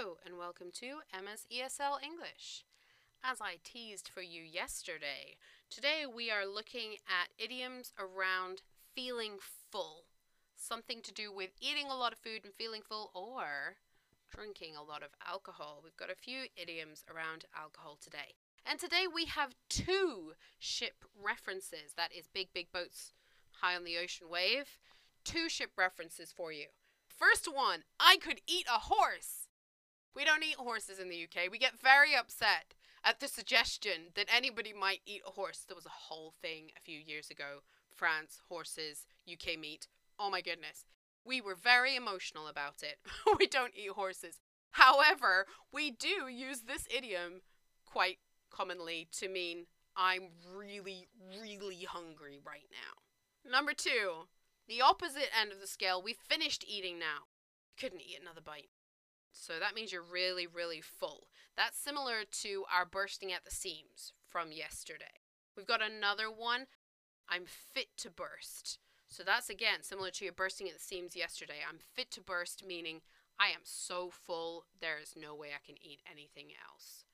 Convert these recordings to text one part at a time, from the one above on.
Hello, and welcome to Emma's ESL English. As I teased for you yesterday, today we are looking at idioms around feeling full. Something to do with eating a lot of food and feeling full, or drinking a lot of alcohol. We've got a few idioms around alcohol today. And today we have two ship references that is, big, big boats high on the ocean wave. Two ship references for you. First one, I could eat a horse. We don't eat horses in the UK. We get very upset at the suggestion that anybody might eat a horse. There was a whole thing a few years ago France, horses, UK meat. Oh my goodness. We were very emotional about it. we don't eat horses. However, we do use this idiom quite commonly to mean I'm really, really hungry right now. Number two, the opposite end of the scale. We finished eating now. Couldn't eat another bite. So that means you're really, really full. That's similar to our bursting at the seams from yesterday. We've got another one. I'm fit to burst. So that's again similar to your bursting at the seams yesterday. I'm fit to burst, meaning I am so full, there is no way I can eat anything else.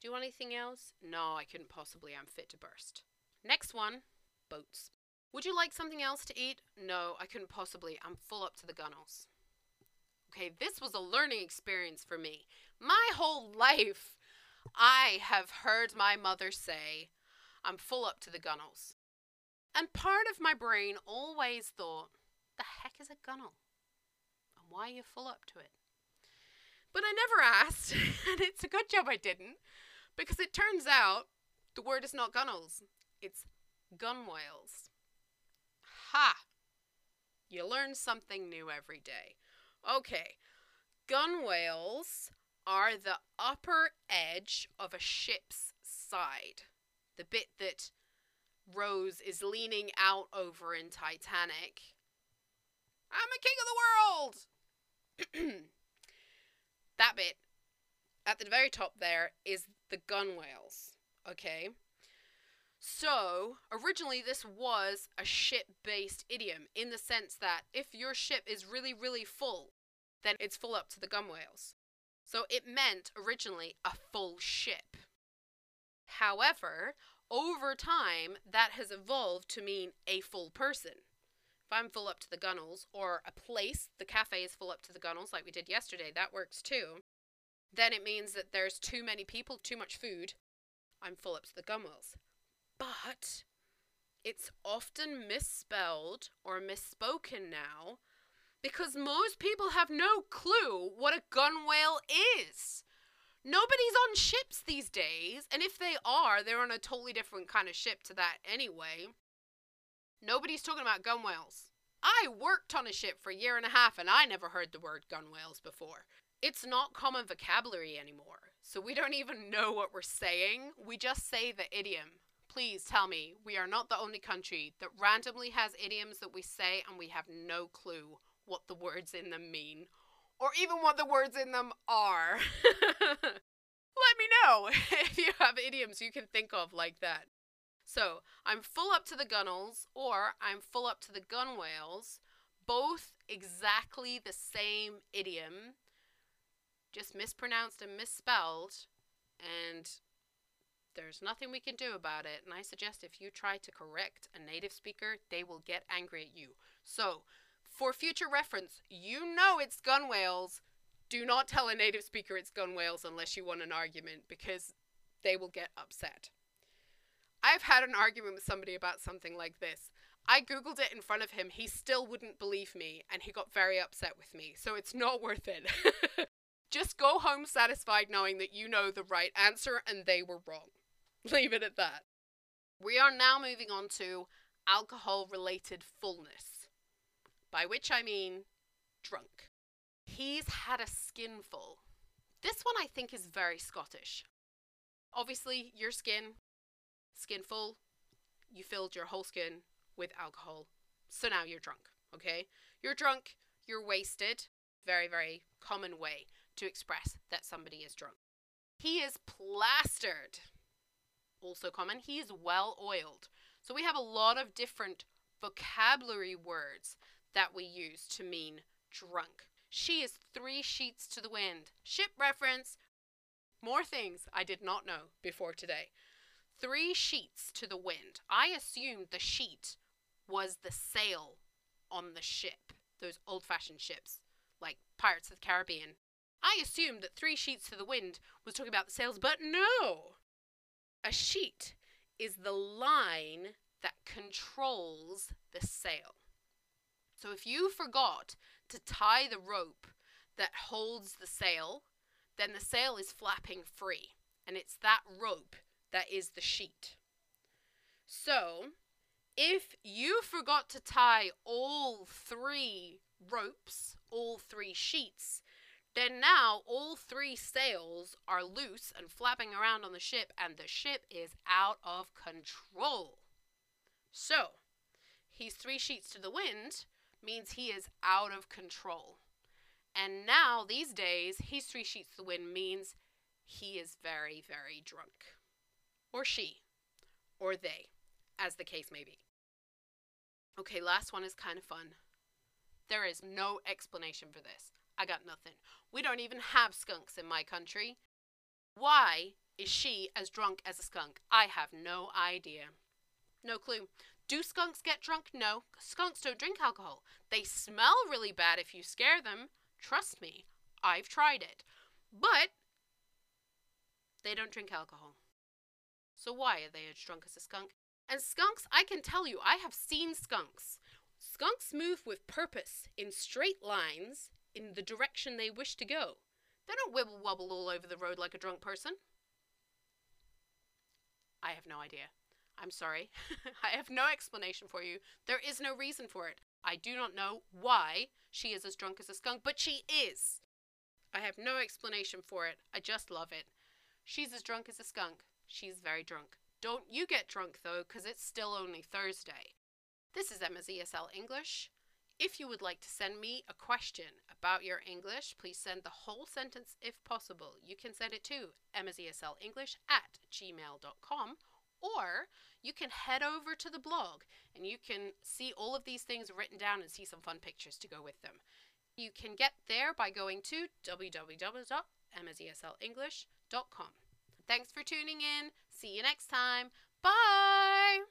Do you want anything else? No, I couldn't possibly. I'm fit to burst. Next one boats. Would you like something else to eat? No, I couldn't possibly. I'm full up to the gunnels. Okay, this was a learning experience for me. My whole life, I have heard my mother say, I'm full up to the gunnels. And part of my brain always thought, the heck is a gunnel? And why are you full up to it? But I never asked, and it's a good job I didn't, because it turns out the word is not gunnels, it's gunwales. Ha! You learn something new every day. Okay, gunwales are the upper edge of a ship's side, the bit that Rose is leaning out over in Titanic. I'm a king of the world! that bit at the very top there is the gunwales. Okay? So, originally, this was a ship based idiom in the sense that if your ship is really, really full, then it's full up to the gunwales. So, it meant originally a full ship. However, over time, that has evolved to mean a full person. If I'm full up to the gunnels, or a place, the cafe is full up to the gunnels, like we did yesterday, that works too. Then it means that there's too many people, too much food. I'm full up to the gunwales. But it's often misspelled or misspoken now because most people have no clue what a gunwale is. Nobody's on ships these days, and if they are, they're on a totally different kind of ship to that anyway. Nobody's talking about gunwales. I worked on a ship for a year and a half and I never heard the word gunwales before. It's not common vocabulary anymore, so we don't even know what we're saying. We just say the idiom. Please tell me we are not the only country that randomly has idioms that we say and we have no clue what the words in them mean or even what the words in them are. Let me know if you have idioms you can think of like that. So, I'm full up to the gunnels or I'm full up to the gunwales, both exactly the same idiom, just mispronounced and misspelled, and there's nothing we can do about it. And I suggest if you try to correct a native speaker, they will get angry at you. So, for future reference, you know it's gunwales. Do not tell a native speaker it's gunwales unless you want an argument because they will get upset. I've had an argument with somebody about something like this. I googled it in front of him. He still wouldn't believe me and he got very upset with me. So it's not worth it. Just go home satisfied knowing that you know the right answer and they were wrong. Leave it at that. We are now moving on to alcohol related fullness by which I mean drunk. He's had a skinful. This one I think is very Scottish. Obviously, your skin, skinful, you filled your whole skin with alcohol. So now you're drunk, okay? You're drunk, you're wasted. Very, very common way to express that somebody is drunk. He is plastered. Also common. He is well oiled. So we have a lot of different vocabulary words that we use to mean drunk. She is three sheets to the wind. Ship reference. More things I did not know before today. Three sheets to the wind. I assumed the sheet was the sail on the ship, those old fashioned ships, like Pirates of the Caribbean. I assumed that three sheets to the wind was talking about the sails, but no! A sheet is the line that controls the sail. So if you forgot to tie the rope that holds the sail, then the sail is flapping free, and it's that rope that is the sheet. So, if you forgot to tie all three ropes, all three sheets, then now all three sails are loose and flapping around on the ship, and the ship is out of control. So, he's three sheets to the wind means he is out of control. And now, these days, he's three sheets to the wind means he is very, very drunk. Or she. Or they, as the case may be. Okay, last one is kind of fun. There is no explanation for this. I got nothing. We don't even have skunks in my country. Why is she as drunk as a skunk? I have no idea. No clue. Do skunks get drunk? No. Skunks don't drink alcohol. They smell really bad if you scare them. Trust me, I've tried it. But they don't drink alcohol. So why are they as drunk as a skunk? And skunks, I can tell you, I have seen skunks. Skunks move with purpose in straight lines in the direction they wish to go. They don't wibble wobble all over the road like a drunk person. I have no idea. I'm sorry. I have no explanation for you. There is no reason for it. I do not know why she is as drunk as a skunk, but she is. I have no explanation for it. I just love it. She's as drunk as a skunk. She's very drunk. Don't you get drunk though, because it's still only Thursday. This is Emma's ESL English. If you would like to send me a question about your English, please send the whole sentence if possible. You can send it to emmaseslenglish at gmail.com or you can head over to the blog and you can see all of these things written down and see some fun pictures to go with them. You can get there by going to www.emmaseslenglish.com. Thanks for tuning in. See you next time. Bye!